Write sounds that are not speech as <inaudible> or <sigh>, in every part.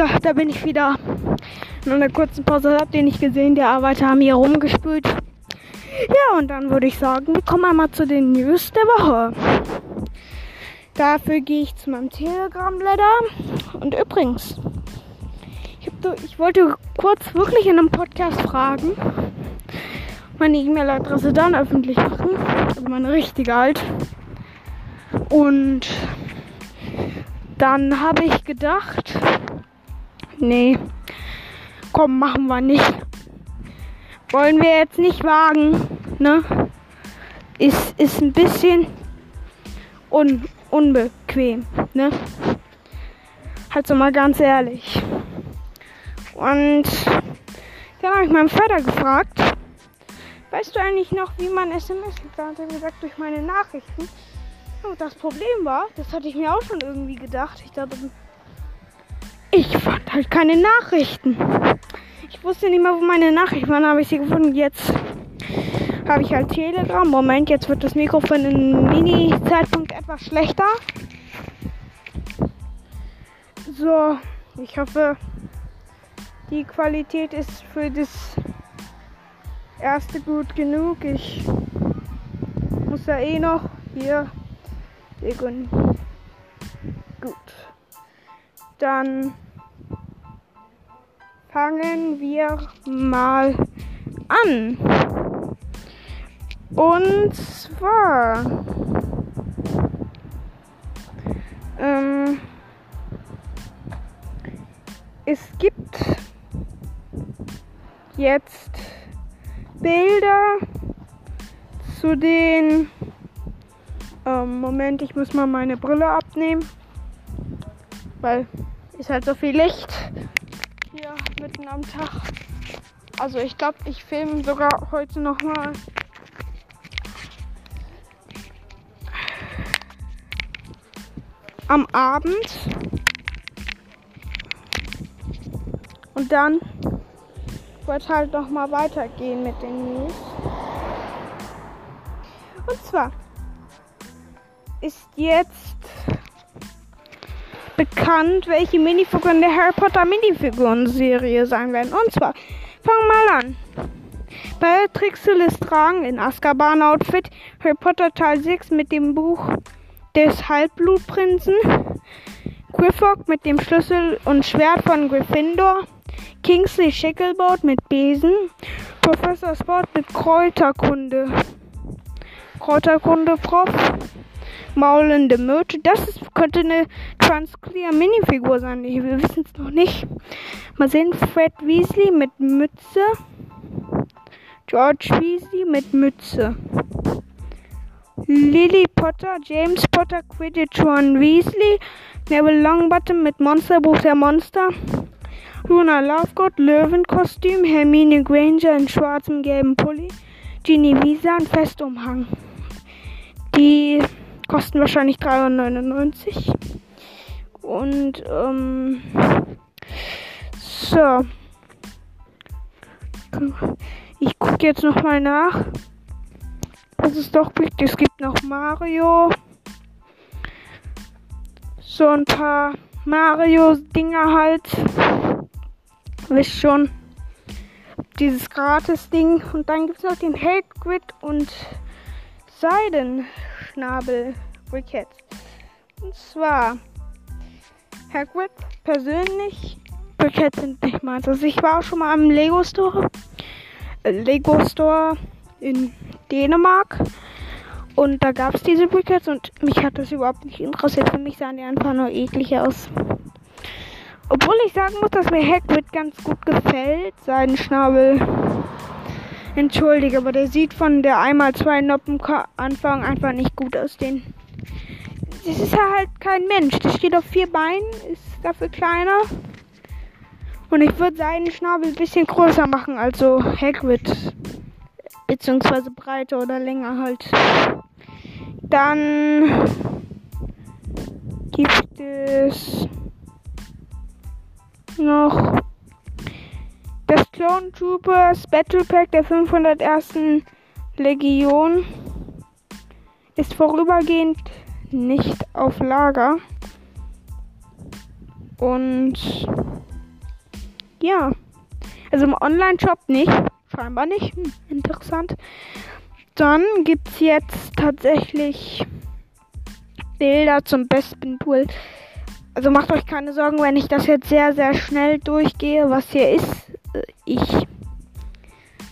So, da bin ich wieder. In einer kurzen Pause habt ihr nicht gesehen, die Arbeiter haben hier rumgespült. Ja, und dann würde ich sagen, wir kommen einmal zu den News der Woche. Dafür gehe ich zu meinem Telegram-Letter. Und übrigens, ich, hab, ich wollte kurz wirklich in einem Podcast fragen, meine E-Mail-Adresse dann öffentlich machen. Also meine richtige halt. Und dann habe ich gedacht, nee, komm, machen wir nicht. Wollen wir jetzt nicht wagen, ne? Ist, ist ein bisschen un, unbequem, ne? Halt so mal ganz ehrlich. Und dann habe ich meinen Vater gefragt, weißt du eigentlich noch, wie man SMS hat? Er gesagt, durch meine Nachrichten. Und das Problem war, das hatte ich mir auch schon irgendwie gedacht. Ich dachte, ich fand halt keine Nachrichten. Ich wusste nicht mehr, wo meine Nachrichten waren, habe ich sie gefunden. Jetzt habe ich halt Telegram. Moment, jetzt wird das Mikrofon im Mini-Zeitpunkt etwas schlechter. So, ich hoffe, die Qualität ist für das erste gut genug. Ich muss ja eh noch hier Sekunden. Gut. Dann fangen wir mal an. Und zwar ähm, es gibt jetzt Bilder zu den ähm, Moment, ich muss mal meine Brille abnehmen. Weil ist halt so viel Licht hier mitten am Tag. Also ich glaube, ich filme sogar heute noch mal. Am Abend. Und dann wird halt noch mal weitergehen mit den News. Und zwar ist jetzt bekannt, welche Minifiguren der Harry Potter Minifiguren-Serie sein werden. Und zwar, fangen wir mal an. Beatrix Lestrange in Azkaban-Outfit, Harry Potter Teil 6 mit dem Buch des Halbblutprinzen, Griffog mit dem Schlüssel und Schwert von Gryffindor, Kingsley Shacklebolt mit Besen, Professor Sport mit Kräuterkunde, Kräuterkunde Prof, maulende Möte. Das ist, könnte eine Transclear Minifigur sein. Wir wissen es noch nicht. Mal sehen. Fred Weasley mit Mütze. George Weasley mit Mütze. Lily Potter, James Potter, Quidditch Ron Weasley, Neville Longbottom mit Monsterbuch der Monster, Luna Lovegood, Löwenkostüm, Hermine Granger in schwarzem gelben Pulli, Ginny Visa in Festumhang. Die kosten wahrscheinlich 3,99 Und, ähm, so. Ich gucke jetzt nochmal nach. Das ist doch wichtig. Es gibt noch Mario. So ein paar Mario-Dinger halt. Wisst schon. Dieses Gratis-Ding. Und dann gibt es noch den Hate-Grid und Seiden. Schnabel Brickets. Und zwar Hagrid persönlich. Brickets sind nicht meins. Also ich war auch schon mal am Lego Store. Äh, Lego Store in Dänemark. Und da gab es diese Brickets und mich hat das überhaupt nicht interessiert. Für mich sahen die einfach nur eklig aus. Obwohl ich sagen muss, dass mir Hagrid ganz gut gefällt. Sein Schnabel Entschuldige, aber der sieht von der einmal zwei Noppen Anfang einfach nicht gut aus. Den das ist halt kein Mensch. Der steht auf vier Beinen, ist dafür kleiner. Und ich würde seinen Schnabel ein bisschen größer machen, also Hagrid. Beziehungsweise breiter oder länger halt. Dann gibt es noch das Clone Troopers Battle Pack der 501. Legion ist vorübergehend nicht auf Lager. Und ja. Also im Online-Shop nicht. Scheinbar nicht. Hm, interessant. Dann gibt es jetzt tatsächlich Bilder zum besten Duel. Also macht euch keine Sorgen, wenn ich das jetzt sehr, sehr schnell durchgehe, was hier ist. Ich.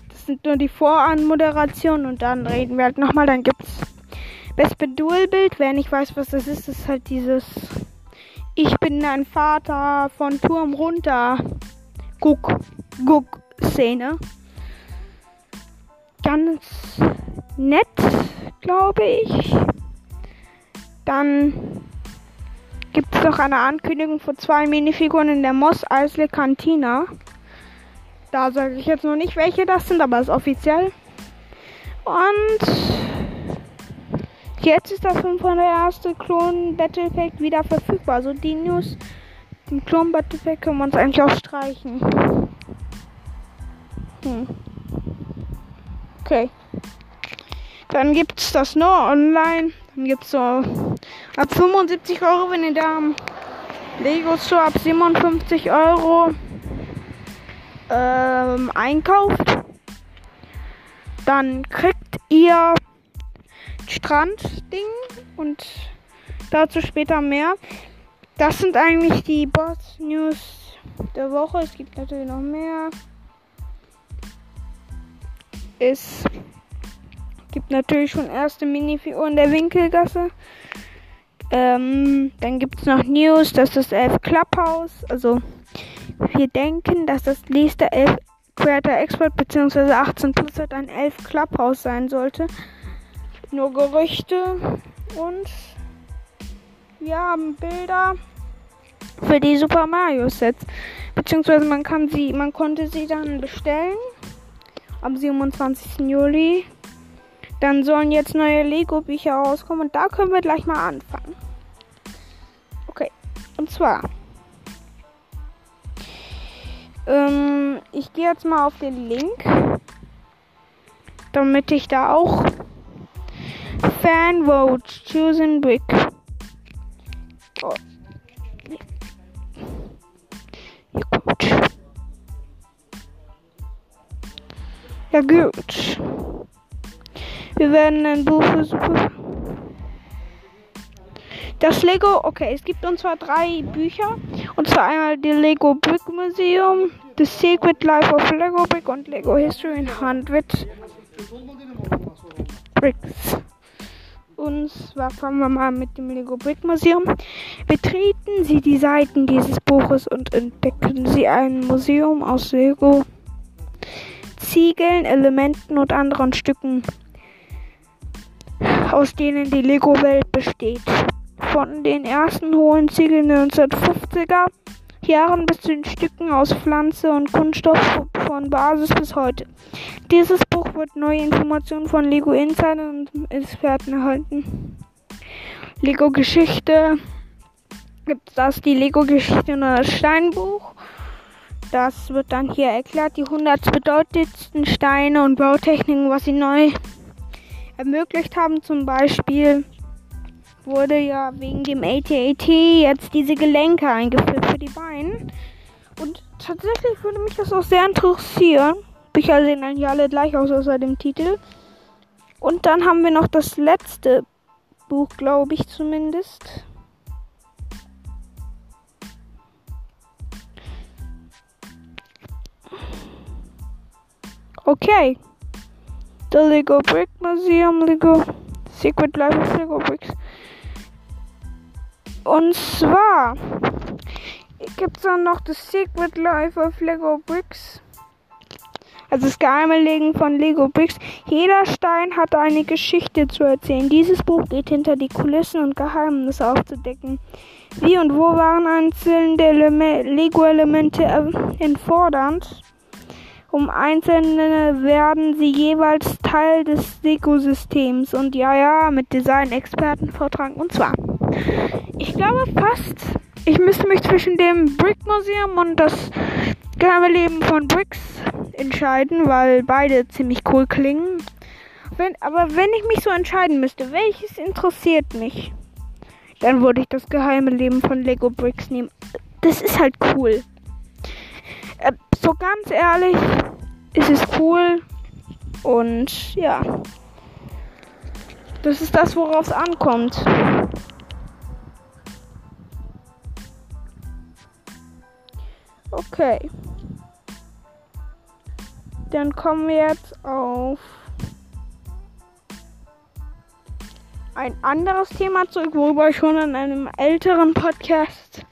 Das sind nur die Voranmoderationen und dann reden wir halt nochmal. Dann gibt es Best Duel-Bild. Wer nicht weiß, was das ist, ist halt dieses Ich bin ein Vater von Turm runter. Guck, guck, Szene. Ganz nett, glaube ich. Dann gibt es noch eine Ankündigung von zwei Minifiguren in der Moss Eisle Cantina. Da sage ich jetzt noch nicht, welche das sind, aber ist offiziell. Und jetzt ist das 501. Klon Battle Pack wieder verfügbar. Also die News, den Klon Battle Pack können wir uns eigentlich auch streichen. Hm. Okay. Dann gibt es das nur online. Dann gibt es so ab 75 Euro, wenn ihr da am Lego Store ab 57 Euro ähm, einkauft. Dann kriegt ihr Strandding und dazu später mehr. Das sind eigentlich die Boss News der Woche. Es gibt natürlich noch mehr. Es gibt natürlich schon erste Minifiguren der Winkelgasse. Ähm, dann gibt es noch News, dass das 11 Clubhouse, also wir denken, dass das nächste 11 Creator Expert bzw. 18 Plus ein 11 Clubhouse sein sollte. Nur Gerüchte und wir haben Bilder für die Super Mario Sets. Beziehungsweise man kann sie, man konnte sie dann bestellen am 27. Juli. Dann sollen jetzt neue Lego-Bücher rauskommen und da können wir gleich mal anfangen. Okay, und zwar. Ähm, ich gehe jetzt mal auf den Link, damit ich da auch Fan Vote Chosen Brick. Oh. Ja, gut. Ja gut. Wir werden ein Buch für. Das Lego, okay, es gibt uns zwar drei Bücher. Und zwar einmal die Lego Brick Museum, The Secret Life of Lego Brick und Lego History in 100 Bricks. Und zwar fangen wir mal mit dem Lego Brick Museum. Betreten Sie die Seiten dieses Buches und entdecken Sie ein Museum aus Lego Ziegeln, Elementen und anderen Stücken, aus denen die Lego-Welt besteht. Von den ersten hohen Ziegeln der 1950er Jahren bis zu den Stücken aus Pflanze und Kunststoff von Basis bis heute. Dieses Buch wird neue Informationen von Lego Insider und Experten erhalten. Lego Geschichte gibt es das die Lego Geschichte und das Steinbuch das wird dann hier erklärt, die 100 bedeutendsten Steine und Bautechniken, was sie neu ermöglicht haben. Zum Beispiel wurde ja wegen dem AT-AT jetzt diese Gelenke eingeführt für die Beine. Und tatsächlich würde mich das auch sehr interessieren. Bücher sehen eigentlich alle gleich aus außer dem Titel. Und dann haben wir noch das letzte Buch, glaube ich zumindest. Okay. The Lego Brick Museum, Lego Secret Life of Lego Bricks. Und zwar gibt es dann noch das Secret Life of Lego Bricks. Also das geheime Legen von Lego Bricks. Jeder Stein hat eine Geschichte zu erzählen. Dieses Buch geht hinter die Kulissen und Geheimnisse aufzudecken. Wie und wo waren einzelne Lego-Elemente erfordernd? Um einzelne werden sie jeweils Teil des Ökosystems und ja, ja, mit Design-Experten vortragen. Und zwar, ich glaube fast, ich müsste mich zwischen dem Brick Museum und das geheime Leben von Bricks entscheiden, weil beide ziemlich cool klingen. Wenn, aber wenn ich mich so entscheiden müsste, welches interessiert mich, dann würde ich das geheime Leben von Lego Bricks nehmen. Das ist halt cool. Äh, so ganz ehrlich, es ist cool. Und ja. Das ist das, worauf es ankommt. Okay. Dann kommen wir jetzt auf ein anderes Thema zurück, worüber ich schon in einem älteren Podcast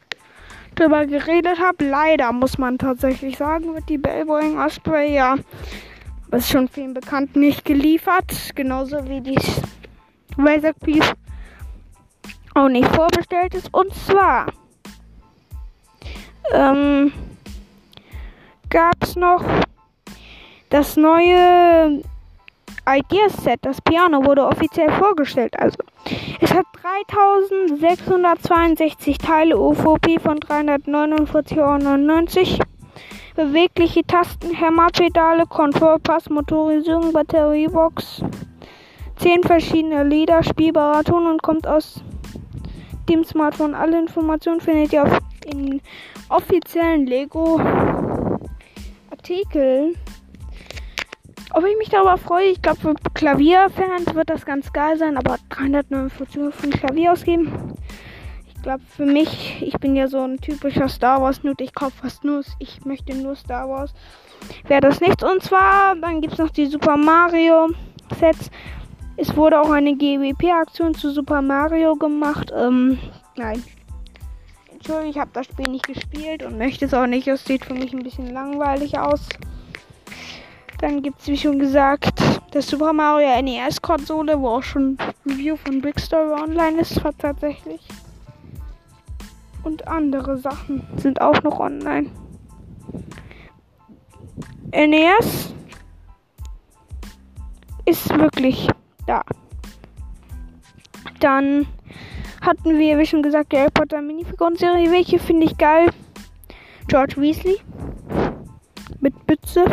drüber geredet habe. Leider muss man tatsächlich sagen, wird die Bellboying Osprey ja, was schon vielen bekannt, nicht geliefert. Genauso wie die Razor Piece auch nicht vorbestellt ist. Und zwar ähm, gab es noch das neue Ideaset, das Piano, wurde offiziell vorgestellt. Also, es hat 3662 Teile, UVP von 349,99 bewegliche Tasten, Hämmerpedale, Kontrollpass, Motorisierung, Batteriebox, 10 verschiedene Lieder, spielbarer Ton und kommt aus dem Smartphone. Alle Informationen findet ihr auf den offiziellen Lego Artikel. Ob ich mich darüber freue, ich glaube, für Klavierfans wird das ganz geil sein, aber 349 Euro für ein Klavier ausgeben. Ich glaube, für mich, ich bin ja so ein typischer Star Wars Nut, ich kaufe fast nur, ich möchte nur Star Wars. Wäre das nichts. Und zwar, dann gibt es noch die Super Mario Sets. Es wurde auch eine GWP-Aktion zu Super Mario gemacht. Ähm, nein. Entschuldigung, ich habe das Spiel nicht gespielt und möchte es auch nicht. Es sieht für mich ein bisschen langweilig aus. Dann gibt es, wie schon gesagt, das Super Mario NES-Konsole, wo auch schon Review von Brickstory online ist, tatsächlich. Und andere Sachen sind auch noch online. NES ist wirklich da. Dann hatten wir, wie schon gesagt, die Harry Potter Minifiguren-Serie. Welche finde ich geil? George Weasley. Mit Bütze.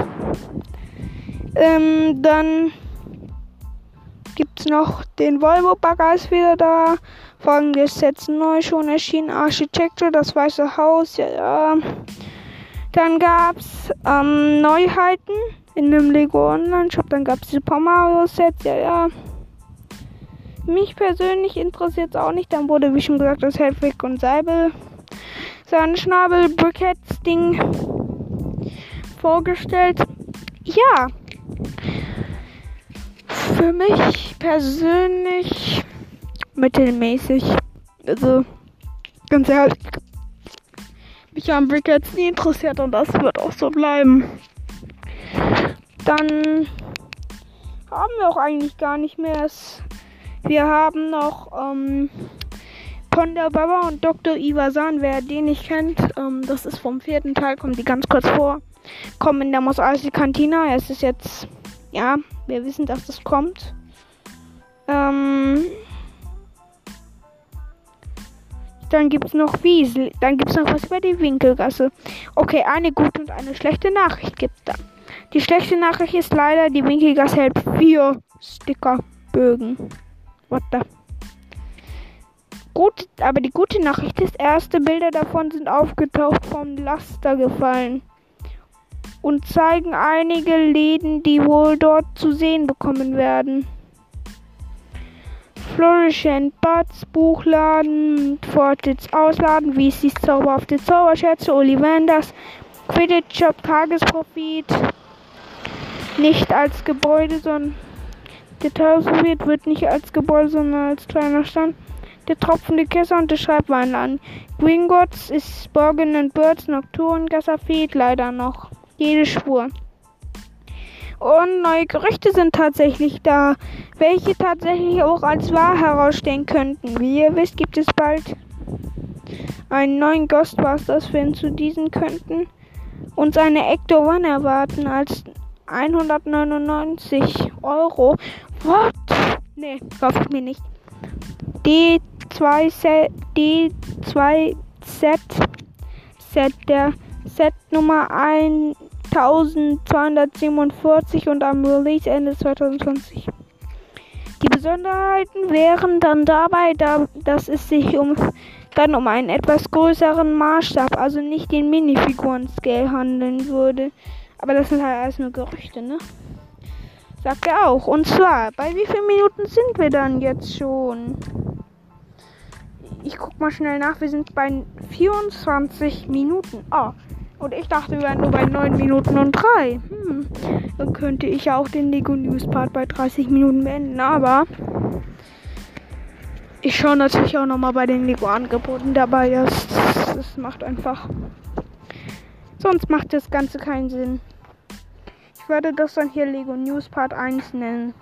Ähm, dann gibt es noch den Volvo Bagger ist wieder da. Folgendes Sets neu schon erschienen. Architecture, das Weiße Haus. Ja, ja. Dann gab es ähm, Neuheiten in dem Lego Online Shop. Dann gab es Super Mario Sets. Ja, ja. Mich persönlich interessiert es auch nicht. Dann wurde, wie schon gesagt, das Hedwig und Seibel sein Schnabel Brickheads Ding vorgestellt. Ja. Für mich persönlich mittelmäßig. Also, ganz ehrlich, mich haben Brickheads nie interessiert und das wird auch so bleiben. Dann haben wir auch eigentlich gar nicht mehr. Wir haben noch ähm, Ponda Baba und Dr. Iwasan. Wer den nicht kennt, ähm, das ist vom vierten Teil, kommt die ganz kurz vor. Kommen in der Mos Eisley Cantina. Es ist jetzt, ja, wir wissen, dass das kommt. Ähm, dann gibt es noch Wiesel. Dann gibt es noch was über die Winkelgasse. Okay, eine gute und eine schlechte Nachricht gibt es da. Die schlechte Nachricht ist leider, die Winkelgasse hält vier Stickerbögen. What the? Gut, aber die gute Nachricht ist, erste Bilder davon sind aufgetaucht vom Laster gefallen und zeigen einige Läden, die wohl dort zu sehen bekommen werden. Flourish and Buds, Buchladen, Fortits Ausladen, VC's Zauberhafte Zauberscherze, Ollivanders, Quidditch Shop, Tagesprofit, nicht als Gebäude, sondern der Tagesprofit wird nicht als Gebäude, sondern als kleiner Stand. Der tropfende Kesser und der Schreibweinladen. Gringotts ist Borgen and Birds, Nocturne, Gassafet leider noch jede Spur. Und neue Gerüchte sind tatsächlich da, welche tatsächlich auch als wahr herausstehen könnten. Wie ihr wisst, gibt es bald einen neuen Ghostbusters-Film zu diesen könnten uns eine Ecto One erwarten als 199 Euro. What? Ne, kaufe ich mir nicht. D2 Set, D2 Set, Set der Set Nummer 1247 und am Release Ende 2020. Die Besonderheiten wären dann dabei, da, dass es sich um dann um einen etwas größeren Maßstab, also nicht den Minifiguren-Scale handeln würde. Aber das sind halt alles nur Gerüchte, ne? Sagt er auch. Und zwar, bei wie vielen Minuten sind wir dann jetzt schon? Ich guck mal schnell nach. Wir sind bei 24 Minuten. Ah. Und ich dachte, wir wären nur bei 9 Minuten und 3. Hm. Dann könnte ich ja auch den Lego News Part bei 30 Minuten beenden. Aber ich schaue natürlich auch nochmal bei den Lego Angeboten dabei. Das, das macht einfach. Sonst macht das Ganze keinen Sinn. Ich werde das dann hier Lego News Part 1 nennen.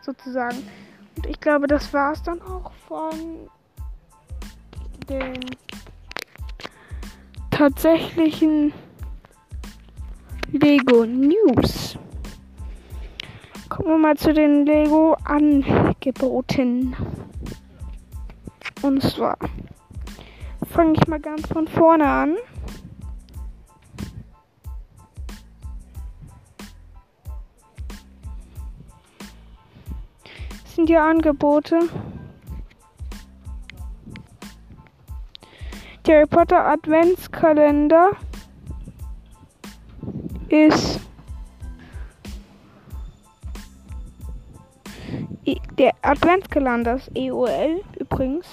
Sozusagen. Und ich glaube, das war es dann auch von den tatsächlichen Lego News. Kommen wir mal zu den Lego Angeboten. Und zwar fange ich mal ganz von vorne an. Sind die Angebote. Der Harry Potter Adventskalender ist der Adventskalender ist EOL übrigens.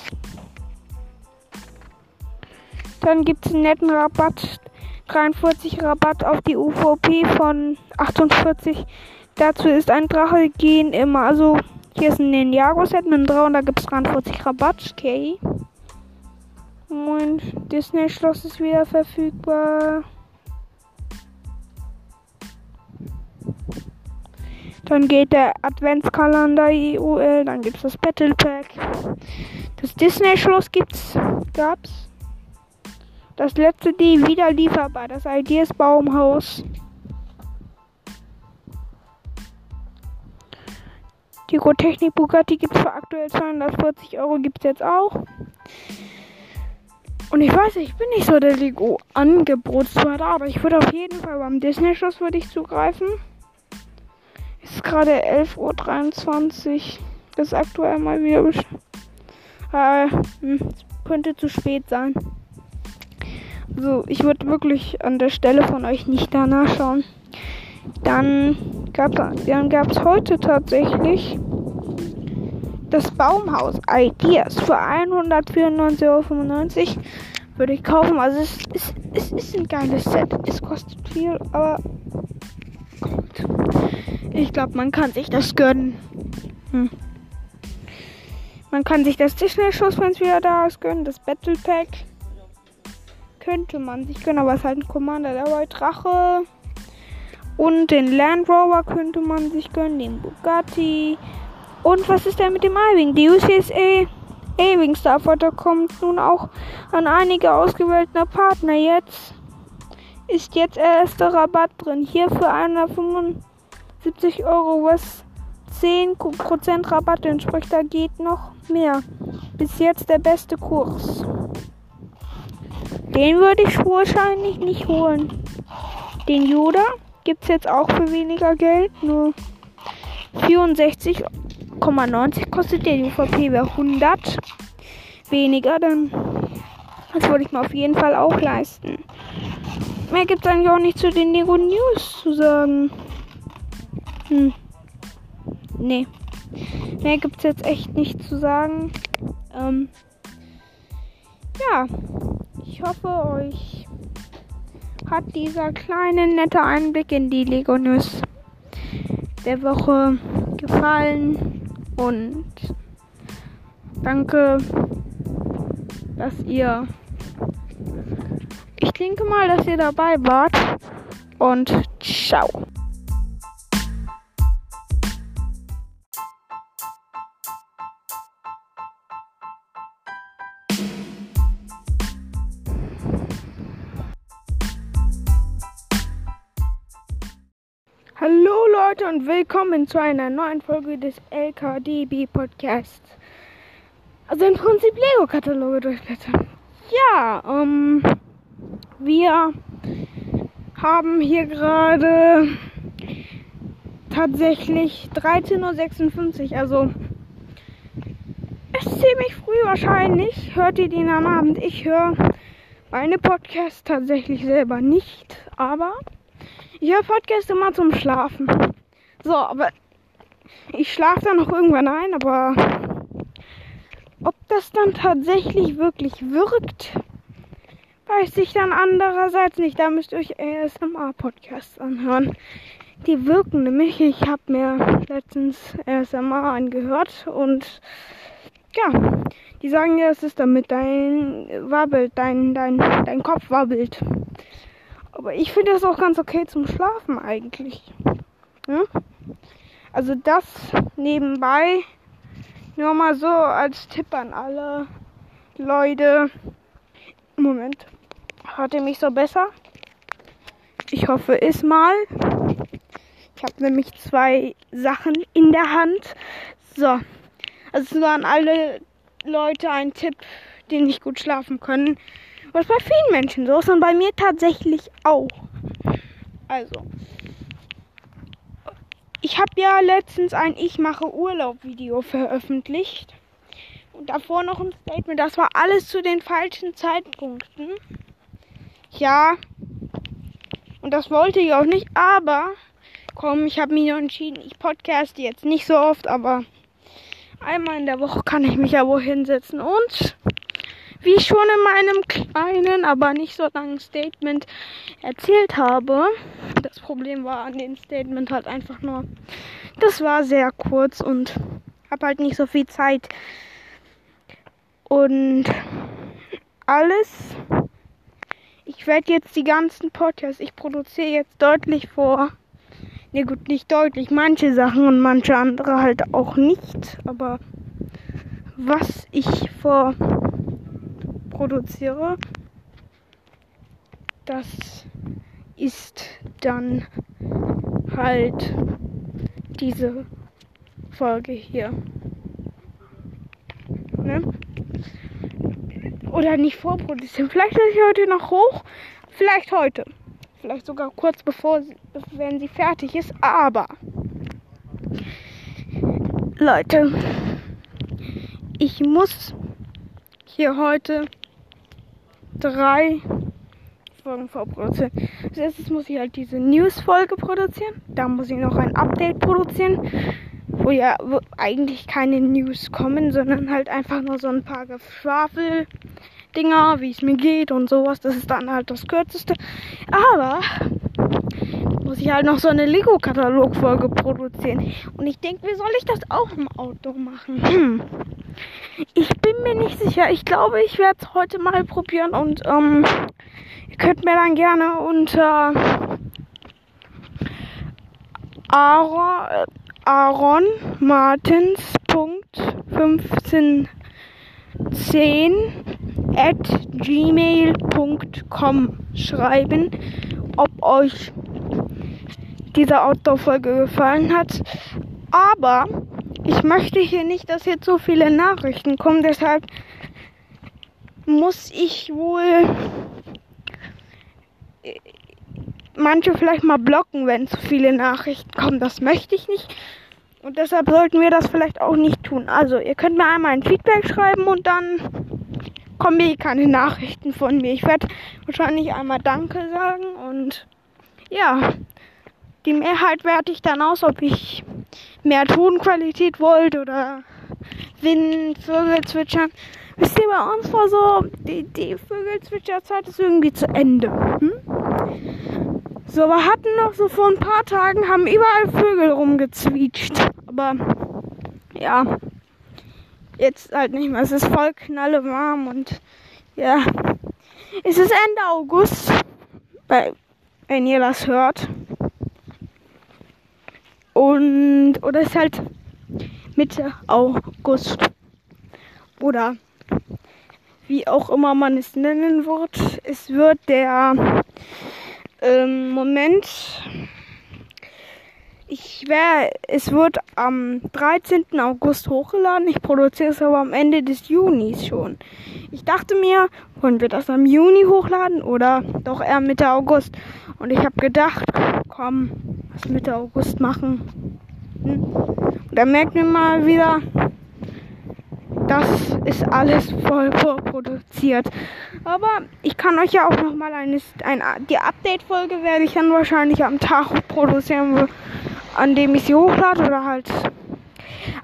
Dann gibt es einen netten Rabatt, 43 Rabatt auf die UVP von 48. Dazu ist ein Drache gehen immer, also hier ist ein Ninjago-Set mit einem 3 und da gibt es 43 Rabatt. Okay. Und Disney-Schloss ist wieder verfügbar. Dann geht der Adventskalender EUL, dann gibt es das Battle Pack. Das Disney-Schloss gibt's, gab's. Das letzte D wieder lieferbar, das Ideas Baumhaus. Die Rotechnik Bugatti gibt es für aktuell 240 Euro, gibt es jetzt auch. Und ich weiß, ich bin nicht so der Lego-Angebotsvater, aber ich würde auf jeden Fall beim Disney-Schloss würde ich zugreifen. Es ist gerade 11.23 Uhr. Das ist aktuell mal wieder. Äh, hm, könnte zu spät sein. So, ich würde wirklich an der Stelle von euch nicht danach schauen. Dann gab es heute tatsächlich das Baumhaus Ideas für 194,95 Euro würde ich kaufen. Also es, es, es ist ein geiles Set. Es kostet viel, aber kommt. Ich glaube, man kann sich das gönnen. Hm. Man kann sich das Disney-Schuss, wenn es wieder da ist, gönnen. Das Battle Pack könnte man sich gönnen, aber es ist halt ein Commander dabei. Drache. Und den Land Rover könnte man sich gönnen, den Bugatti. Und was ist denn mit dem i Die UCSA A-Wing Starfighter kommt nun auch an einige ausgewählte Partner. Jetzt ist jetzt erster Rabatt drin. Hier für 175 Euro, was 10% Rabatt entspricht. Da geht noch mehr. Bis jetzt der beste Kurs. Den würde ich wahrscheinlich nicht holen. Den Yoda gibt es jetzt auch für weniger Geld. Nur 64,90 kostet der UVP wäre 100 weniger. Dann das würde ich mir auf jeden Fall auch leisten. Mehr gibt es eigentlich auch nicht zu den Lego News zu sagen. Hm. Nee. Mehr gibt es jetzt echt nicht zu sagen. Ähm. Ja. Ich hoffe, euch hat dieser kleine nette Einblick in die Lego News der Woche gefallen und danke, dass ihr ich denke mal, dass ihr dabei wart und ciao. Leute und willkommen zu einer neuen Folge des LKDB Podcasts. Also im Prinzip Lego-Kataloge durchblättern. Ja, ähm, wir haben hier gerade tatsächlich 13.56 Uhr. Also es ziemlich früh wahrscheinlich. Hört ihr den am Abend? Ich höre meine Podcasts tatsächlich selber nicht, aber ich höre Podcasts immer zum Schlafen. So, aber ich schlafe dann noch irgendwann ein, aber ob das dann tatsächlich wirklich wirkt, weiß ich dann andererseits nicht. Da müsst ihr euch ASMR-Podcasts anhören. Die wirken nämlich. Ich habe mir letztens ASMR angehört und ja, die sagen ja, es ist damit dein wabbelt, dein, dein, dein Kopf wabbelt. Aber ich finde das auch ganz okay zum Schlafen eigentlich. Ja? Also das nebenbei nur mal so als Tipp an alle Leute. Moment. Hört ihr mich so besser? Ich hoffe es mal. Ich habe nämlich zwei Sachen in der Hand. So. Also nur an alle Leute ein Tipp, die nicht gut schlafen können. Was bei vielen Menschen so ist und bei mir tatsächlich auch. Also. Ich habe ja letztens ein Ich mache Urlaub Video veröffentlicht. Und davor noch ein Statement. Das war alles zu den falschen Zeitpunkten. Ja. Und das wollte ich auch nicht. Aber komm, ich habe mich entschieden. Ich podcaste jetzt nicht so oft, aber einmal in der Woche kann ich mich ja wohl hinsetzen. Und wie ich schon in meinem kleinen, aber nicht so langen Statement erzählt habe, das Problem war an dem Statement halt einfach nur, das war sehr kurz und habe halt nicht so viel Zeit. Und alles. Ich werde jetzt die ganzen Podcasts, ich produziere jetzt deutlich vor. Ne gut, nicht deutlich, manche Sachen und manche andere halt auch nicht. Aber was ich vor produziere, das ist dann halt diese Folge hier. Ne? Oder nicht vorproduzieren. Vielleicht ist sie heute noch hoch. Vielleicht heute. Vielleicht sogar kurz bevor wenn sie fertig ist. Aber Leute, ich muss hier heute drei Folgen vorproduzieren. Als erstes muss ich halt diese News-Folge produzieren. Da muss ich noch ein Update produzieren, wo ja eigentlich keine News kommen, sondern halt einfach nur so ein paar Geschwafel-Dinger, wie es mir geht und sowas. Das ist dann halt das kürzeste. Aber muss ich halt noch so eine Lego-Katalog-Folge produzieren. Und ich denke, wie soll ich das auch im Auto machen? Hm. <clears throat> Ich bin mir nicht sicher. Ich glaube, ich werde es heute mal probieren und ähm, ihr könnt mir dann gerne unter Aaron, äh, Aaron Martins Punkt 1510 at gmail.com schreiben, ob euch diese Outdoor-Folge gefallen hat. Aber ich möchte hier nicht, dass jetzt so viele Nachrichten kommen. Deshalb muss ich wohl äh, manche vielleicht mal blocken, wenn zu viele Nachrichten kommen. Das möchte ich nicht. Und deshalb sollten wir das vielleicht auch nicht tun. Also, ihr könnt mir einmal ein Feedback schreiben und dann kommen mir keine Nachrichten von mir. Ich werde wahrscheinlich einmal Danke sagen und ja, die Mehrheit werte ich dann aus, ob ich mehr Tonqualität wollte oder Wind, Vögel zwitschern. Wisst ihr, bei uns war so, die, die Vögelzwitscherzeit ist irgendwie zu Ende. Hm? So, wir hatten noch so vor ein paar Tagen, haben überall Vögel rumgezwitscht. Aber, ja, jetzt halt nicht mehr. Es ist voll knalle warm und, ja, es ist Ende August, wenn ihr das hört. Und, oder ist halt Mitte August. Oder wie auch immer man es nennen wird. Es wird der ähm, Moment. Ich wäre, es wird am 13. August hochgeladen. Ich produziere es aber am Ende des Junis schon. Ich dachte mir, wollen wir das am Juni hochladen oder doch eher Mitte August? Und ich habe gedacht, komm, Mitte August machen. Hm? Und dann merkt man mal wieder, das ist alles voll vorproduziert. Aber ich kann euch ja auch nochmal eine, ein, die Update-Folge werde ich dann wahrscheinlich am Tag produzieren, an dem ich sie hochlade oder halt.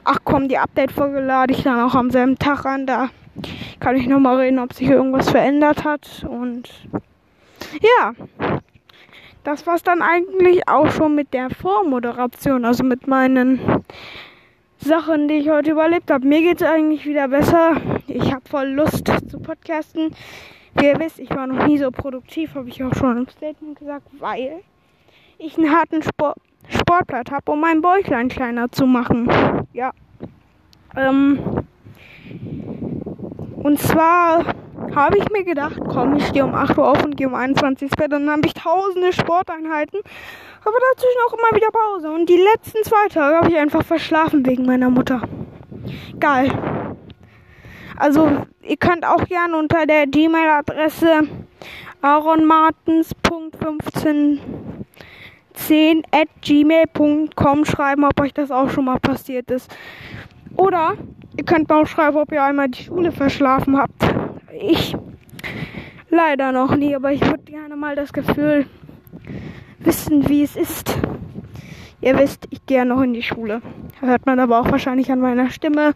Ach komm, die Update-Folge lade ich dann auch am selben Tag an. Da kann ich nochmal reden, ob sich irgendwas verändert hat. Und ja, das war's dann eigentlich auch schon mit der Vormoderation, also mit meinen Sachen, die ich heute überlebt habe. Mir geht es eigentlich wieder besser. Ich habe voll Lust zu podcasten. Wie ihr wisst, ich war noch nie so produktiv, habe ich auch schon im Statement gesagt, weil ich einen harten Sport Sportblatt habe, um mein Bäuchlein kleiner zu machen. Ja. Ähm. Und zwar habe ich mir gedacht, komm, ich stehe um 8 Uhr auf und gehe um 21 ins Bett. Und dann habe ich tausende Sporteinheiten aber dazwischen auch immer wieder Pause. Und die letzten zwei Tage habe ich einfach verschlafen wegen meiner Mutter. Geil. Also, ihr könnt auch gerne unter der Gmail-Adresse aaronmartens.1510 at gmail.com schreiben, ob euch das auch schon mal passiert ist. Oder ihr könnt mir auch schreiben, ob ihr einmal die Schule verschlafen habt. Ich leider noch nie, aber ich würde gerne mal das Gefühl wissen, wie es ist. Ihr wisst, ich gehe noch in die Schule. Hört man aber auch wahrscheinlich an meiner Stimme.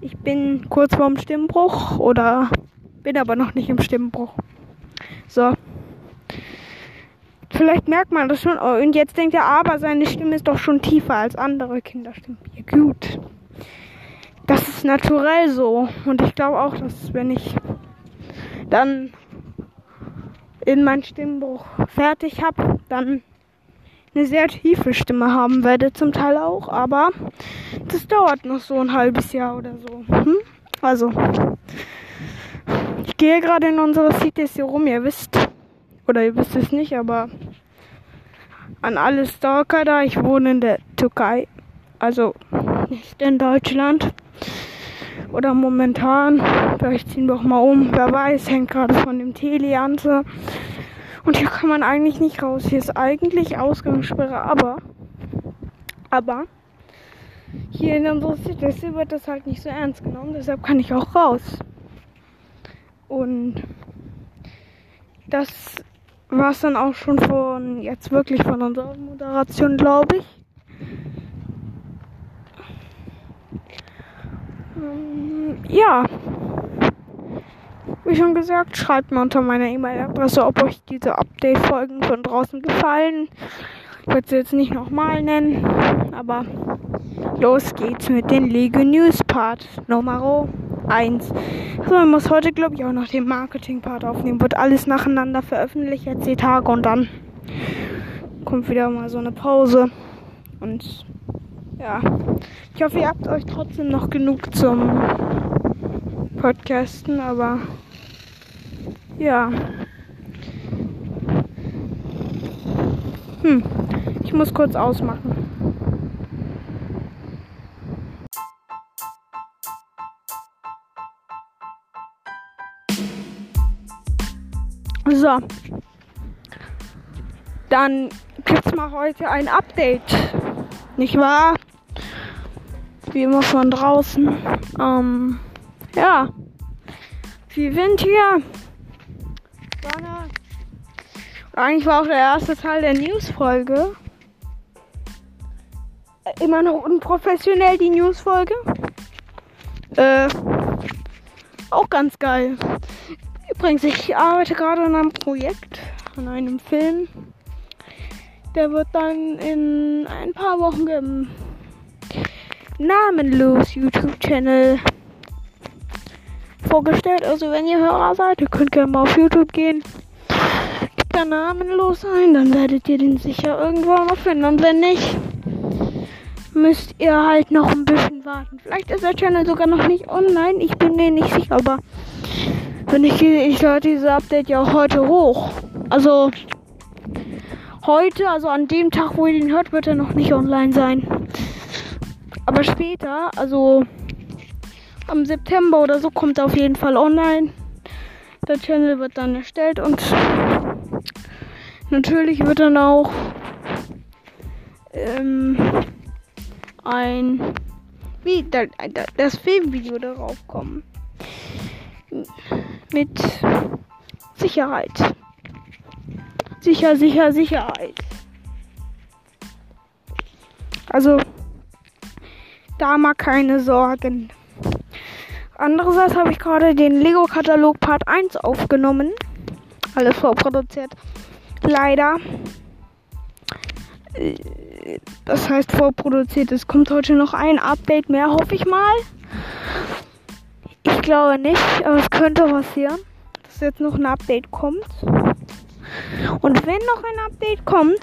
Ich bin kurz vorm Stimmbruch oder bin aber noch nicht im Stimmbruch. So. Vielleicht merkt man das schon. Oh, und jetzt denkt er, aber seine Stimme ist doch schon tiefer als andere Kinderstimmen. Ja, gut. Das ist naturell so. Und ich glaube auch, dass wenn ich dann in meinen Stimmbruch fertig habe, dann eine sehr tiefe Stimme haben werde, zum Teil auch, aber das dauert noch so ein halbes Jahr oder so. Hm? Also, ich gehe gerade in unsere Cities hier rum, ihr wisst, oder ihr wisst es nicht, aber an alle Stalker da, ich wohne in der Türkei, also nicht in Deutschland. Oder momentan, vielleicht ziehen wir auch mal um, wer weiß, hängt gerade von dem Teleante. Und hier kann man eigentlich nicht raus. Hier ist eigentlich Ausgangssperre, aber, aber, hier in unserer City wird das halt nicht so ernst genommen, deshalb kann ich auch raus. Und das war es dann auch schon von, jetzt wirklich von unserer Moderation, glaube ich. Ähm, ja. Wie schon gesagt, schreibt mir unter meiner E-Mail-Adresse, ob euch diese Update-Folgen von draußen gefallen. Ich werde sie jetzt nicht nochmal nennen, aber los geht's mit den Lego News Part Nummer 1. So, man muss heute, glaube ich, auch noch den Marketing-Part aufnehmen. Wird alles nacheinander veröffentlicht, jetzt die Tage und dann kommt wieder mal so eine Pause. Und ja, ich hoffe, ihr habt euch trotzdem noch genug zum Podcasten, aber ja. Hm, ich muss kurz ausmachen. So. Dann gibt's mal heute ein Update. Nicht wahr? Wie immer von draußen. Ähm, ja. Viel Wind hier. Sonne. Eigentlich war auch der erste Teil der News-Folge. Äh, immer noch unprofessionell die News-Folge. Äh, auch ganz geil. Übrigens, ich arbeite gerade an einem Projekt, an einem Film. Der wird dann in ein paar Wochen im namenlos YouTube-Channel vorgestellt. Also wenn ihr Hörer seid, ihr könnt gerne mal auf YouTube gehen. Gibt da namenlos ein, dann werdet ihr den sicher irgendwann mal finden. Und wenn nicht, müsst ihr halt noch ein bisschen warten. Vielleicht ist der Channel sogar noch nicht online. Ich bin mir nicht sicher, aber wenn ich ich lade diese Update ja auch heute hoch. Also heute, also an dem Tag, wo ihr den hört, wird er noch nicht online sein. Aber später, also am September oder so kommt er auf jeden Fall online. Der Channel wird dann erstellt und natürlich wird dann auch ähm, ein wie das Filmvideo darauf kommen. Mit Sicherheit. Sicher, sicher, Sicherheit. Also, da mal keine Sorgen. Andererseits habe ich gerade den Lego-Katalog Part 1 aufgenommen. Alles vorproduziert. Leider. Das heißt vorproduziert. Es kommt heute noch ein Update mehr, hoffe ich mal. Ich glaube nicht, aber es könnte passieren, dass jetzt noch ein Update kommt. Und wenn noch ein Update kommt,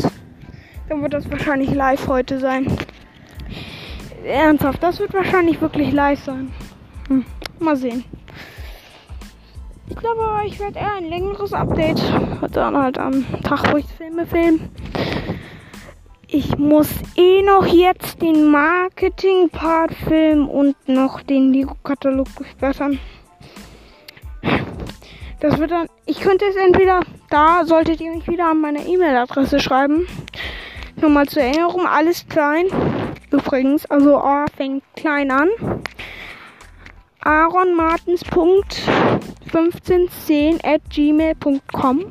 dann wird das wahrscheinlich live heute sein. Ernsthaft, das wird wahrscheinlich wirklich live sein. Hm, mal sehen. Ich glaube, ich werde eher ein längeres Update. Dann halt am Tag, wo ich Filme filme. Ich muss eh noch jetzt den Marketing-Part filmen und noch den Lego-Katalog verbessern. Das wird dann. Ich könnte es entweder. Da solltet ihr mich wieder an meine E-Mail-Adresse schreiben. Nochmal zur Erinnerung, alles klein. Übrigens, also A fängt klein an. aaronmartens.1510 at gmail.com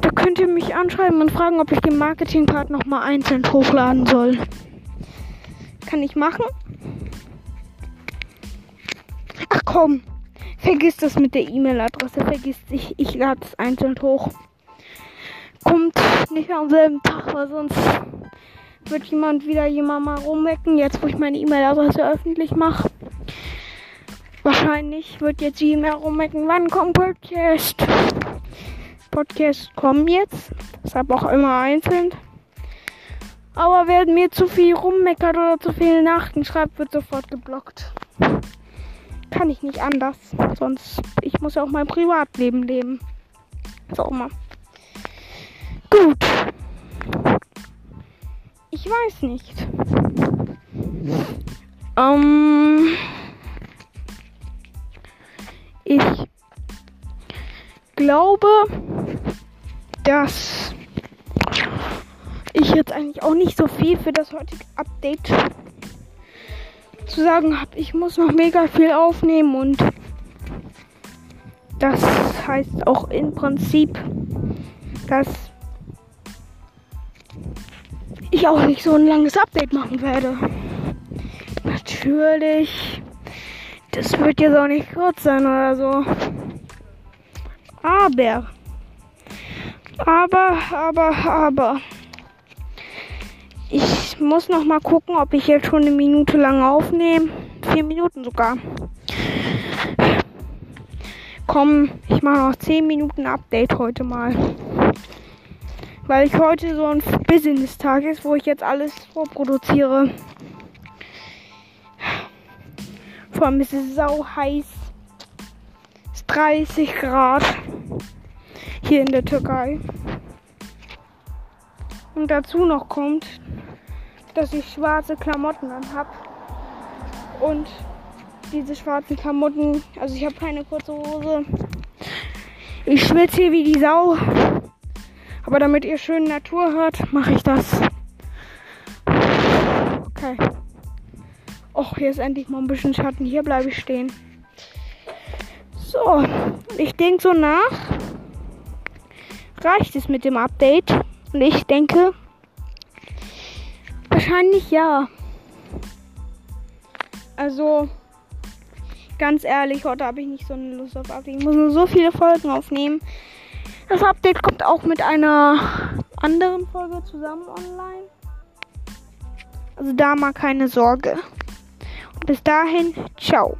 Da könnt ihr mich anschreiben und fragen, ob ich den Marketing-Part nochmal einzeln hochladen soll. Kann ich machen? Ach komm, vergiss das mit der E-Mail-Adresse. Vergiss ich, ich lade es einzeln hoch kommt nicht am selben Tag, weil sonst wird jemand wieder jemand mal rumwecken, jetzt wo ich meine E-Mail-Adresse öffentlich mache. Wahrscheinlich wird jetzt jemand rumwecken, wann kommt Podcast? Podcasts kommen jetzt, deshalb auch immer einzeln. Aber wer mir zu viel rummeckert oder zu viele Nachrichten schreibt, wird sofort geblockt. Kann ich nicht anders. Sonst, ich muss ja auch mein Privatleben leben. So immer. Gut. Ich weiß nicht. Ähm. Ich glaube, dass ich jetzt eigentlich auch nicht so viel für das heutige Update zu sagen habe. Ich muss noch mega viel aufnehmen und das heißt auch im Prinzip, dass ich auch nicht so ein langes Update machen werde. Natürlich. Das wird jetzt auch nicht kurz sein oder so. Aber. Aber, aber, aber. Ich muss noch mal gucken, ob ich jetzt schon eine Minute lang aufnehme. Vier Minuten sogar. Komm, ich mache noch zehn Minuten Update heute mal weil ich heute so ein Business-Tag ist, wo ich jetzt alles vorproduziere. Vor allem ist es sau heiß. Es ist 30 Grad hier in der Türkei. Und dazu noch kommt, dass ich schwarze Klamotten anhab. Und diese schwarzen Klamotten, also ich habe keine kurze Hose. Ich schwitze hier wie die Sau. Aber damit ihr schön Natur hört, mache ich das. Okay. Och, hier ist endlich mal ein bisschen Schatten. Hier bleibe ich stehen. So, ich denke so nach. Reicht es mit dem Update? Und ich denke, wahrscheinlich ja. Also, ganz ehrlich, heute habe ich nicht so eine Lust auf Update. Ich muss nur so viele Folgen aufnehmen. Das Update kommt auch mit einer anderen Folge zusammen online. Also da mal keine Sorge. Und bis dahin, ciao.